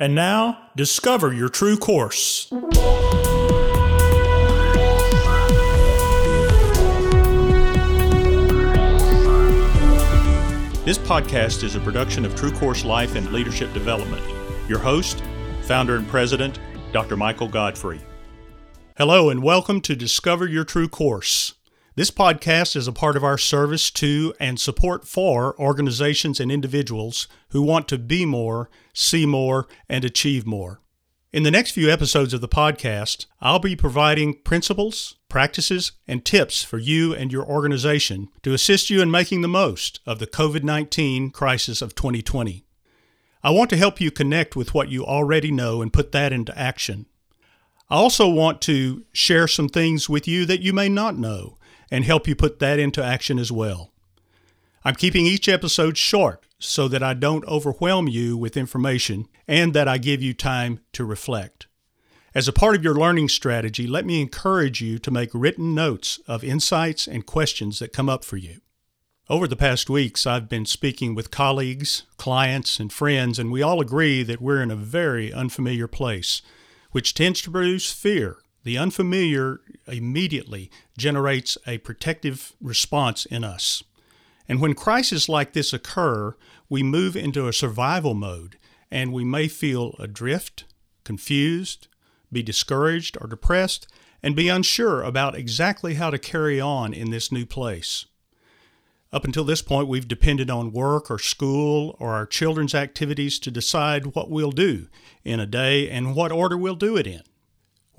And now, discover your true course. This podcast is a production of True Course Life and Leadership Development. Your host, founder and president, Dr. Michael Godfrey. Hello, and welcome to Discover Your True Course. This podcast is a part of our service to and support for organizations and individuals who want to be more, see more, and achieve more. In the next few episodes of the podcast, I'll be providing principles, practices, and tips for you and your organization to assist you in making the most of the COVID 19 crisis of 2020. I want to help you connect with what you already know and put that into action. I also want to share some things with you that you may not know and help you put that into action as well. I'm keeping each episode short so that I don't overwhelm you with information and that I give you time to reflect. As a part of your learning strategy, let me encourage you to make written notes of insights and questions that come up for you. Over the past weeks, I've been speaking with colleagues, clients, and friends, and we all agree that we're in a very unfamiliar place, which tends to produce fear the unfamiliar immediately generates a protective response in us. And when crises like this occur, we move into a survival mode and we may feel adrift, confused, be discouraged or depressed, and be unsure about exactly how to carry on in this new place. Up until this point, we've depended on work or school or our children's activities to decide what we'll do in a day and what order we'll do it in.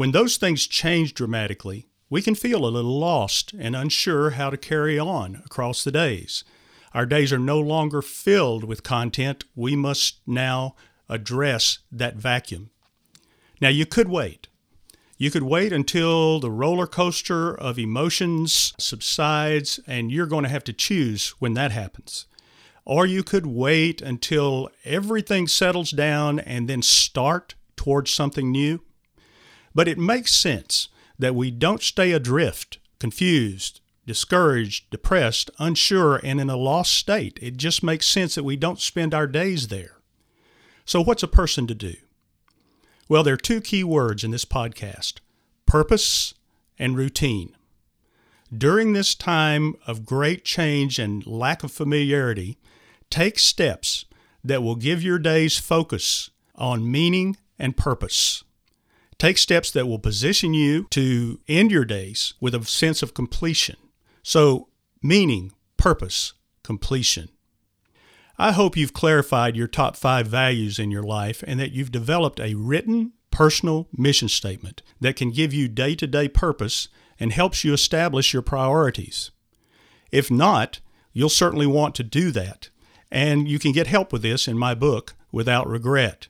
When those things change dramatically, we can feel a little lost and unsure how to carry on across the days. Our days are no longer filled with content. We must now address that vacuum. Now, you could wait. You could wait until the roller coaster of emotions subsides, and you're going to have to choose when that happens. Or you could wait until everything settles down and then start towards something new. But it makes sense that we don't stay adrift, confused, discouraged, depressed, unsure, and in a lost state. It just makes sense that we don't spend our days there. So, what's a person to do? Well, there are two key words in this podcast purpose and routine. During this time of great change and lack of familiarity, take steps that will give your days focus on meaning and purpose. Take steps that will position you to end your days with a sense of completion. So, meaning, purpose, completion. I hope you've clarified your top five values in your life and that you've developed a written, personal mission statement that can give you day to day purpose and helps you establish your priorities. If not, you'll certainly want to do that, and you can get help with this in my book, Without Regret.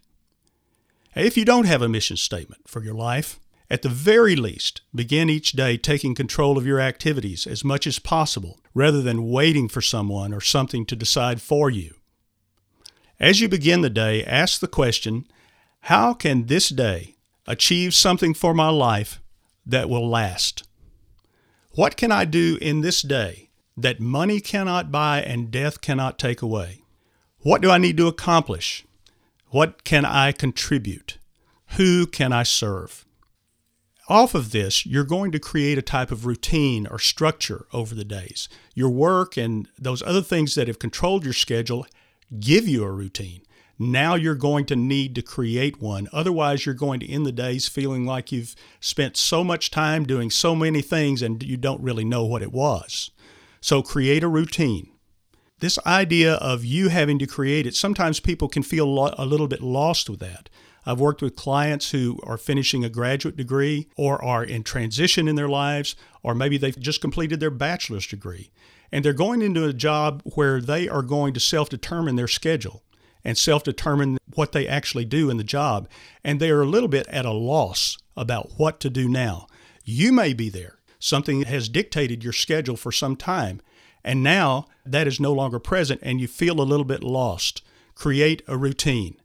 If you don't have a mission statement for your life, at the very least, begin each day taking control of your activities as much as possible rather than waiting for someone or something to decide for you. As you begin the day, ask the question How can this day achieve something for my life that will last? What can I do in this day that money cannot buy and death cannot take away? What do I need to accomplish what can I contribute? Who can I serve? Off of this, you're going to create a type of routine or structure over the days. Your work and those other things that have controlled your schedule give you a routine. Now you're going to need to create one. Otherwise, you're going to end the days feeling like you've spent so much time doing so many things and you don't really know what it was. So create a routine this idea of you having to create it, sometimes people can feel a little bit lost with that. I've worked with clients who are finishing a graduate degree or are in transition in their lives, or maybe they've just completed their bachelor's degree. And they're going into a job where they are going to self determine their schedule and self determine what they actually do in the job. And they are a little bit at a loss about what to do now. You may be there. Something has dictated your schedule for some time. And now that is no longer present and you feel a little bit lost. Create a routine.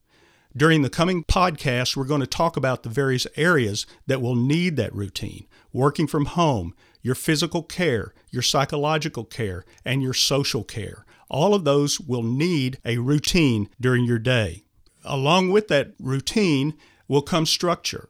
During the coming podcast, we're going to talk about the various areas that will need that routine working from home, your physical care, your psychological care, and your social care. All of those will need a routine during your day. along with that routine will come structure.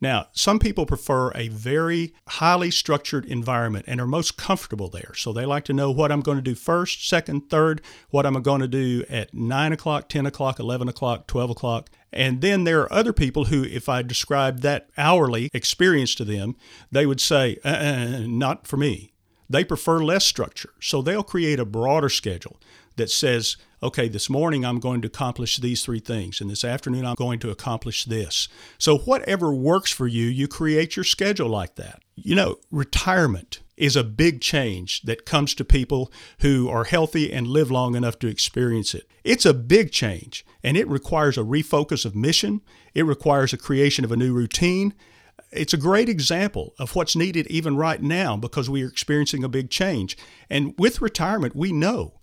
Now, some people prefer a very highly structured environment and are most comfortable there. So they like to know what I'm going to do first, second, third, what I'm going to do at 9 o'clock, 10 o'clock, 11 o'clock, 12 o'clock. And then there are other people who, if I described that hourly experience to them, they would say, uh-uh, not for me. They prefer less structure. So they'll create a broader schedule that says, okay, this morning I'm going to accomplish these three things, and this afternoon I'm going to accomplish this. So, whatever works for you, you create your schedule like that. You know, retirement is a big change that comes to people who are healthy and live long enough to experience it. It's a big change, and it requires a refocus of mission, it requires a creation of a new routine. It's a great example of what's needed even right now because we are experiencing a big change. And with retirement, we know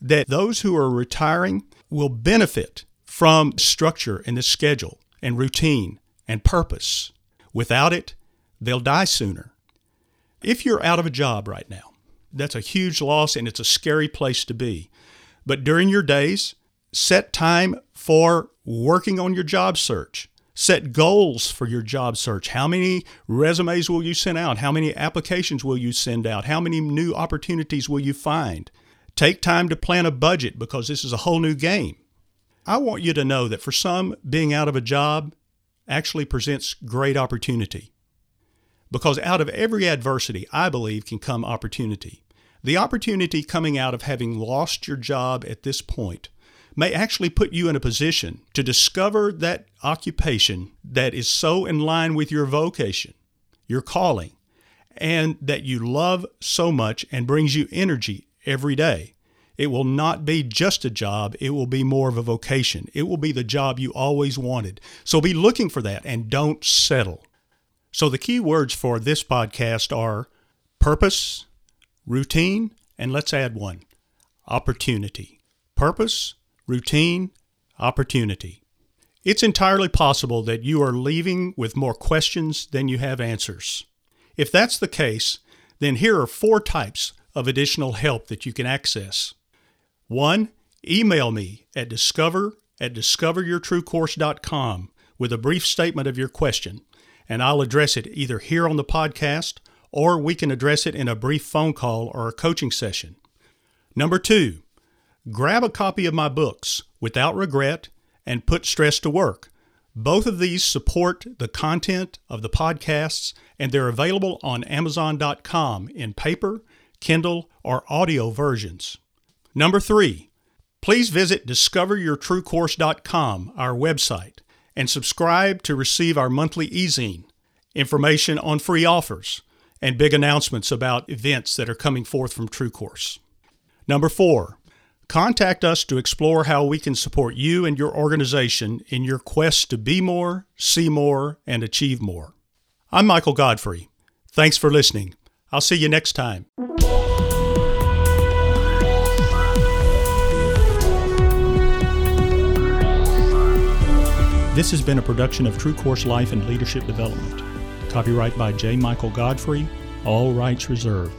that those who are retiring will benefit from structure and the schedule and routine and purpose. Without it, they'll die sooner. If you're out of a job right now, that's a huge loss and it's a scary place to be. But during your days, set time for working on your job search. Set goals for your job search. How many resumes will you send out? How many applications will you send out? How many new opportunities will you find? Take time to plan a budget because this is a whole new game. I want you to know that for some, being out of a job actually presents great opportunity. Because out of every adversity, I believe, can come opportunity. The opportunity coming out of having lost your job at this point may actually put you in a position to discover that occupation that is so in line with your vocation, your calling, and that you love so much and brings you energy every day. It will not be just a job, it will be more of a vocation. It will be the job you always wanted. So be looking for that and don't settle. So the key words for this podcast are purpose, routine, and let's add one opportunity. Purpose, routine, opportunity. It's entirely possible that you are leaving with more questions than you have answers. If that's the case, then here are four types of additional help that you can access. One, email me at discover at discoveryourtruecourse.com with a brief statement of your question, and I'll address it either here on the podcast or we can address it in a brief phone call or a coaching session. Number two, grab a copy of my books, Without Regret and Put Stress to Work. Both of these support the content of the podcasts, and they're available on Amazon.com in paper Kindle, or audio versions. Number three, please visit discoveryourtruecourse.com, our website, and subscribe to receive our monthly e-zine, information on free offers, and big announcements about events that are coming forth from TrueCourse. Number four, contact us to explore how we can support you and your organization in your quest to be more, see more, and achieve more. I'm Michael Godfrey. Thanks for listening. I'll see you next time. This has been a production of True Course Life and Leadership Development. Copyright by J. Michael Godfrey, all rights reserved.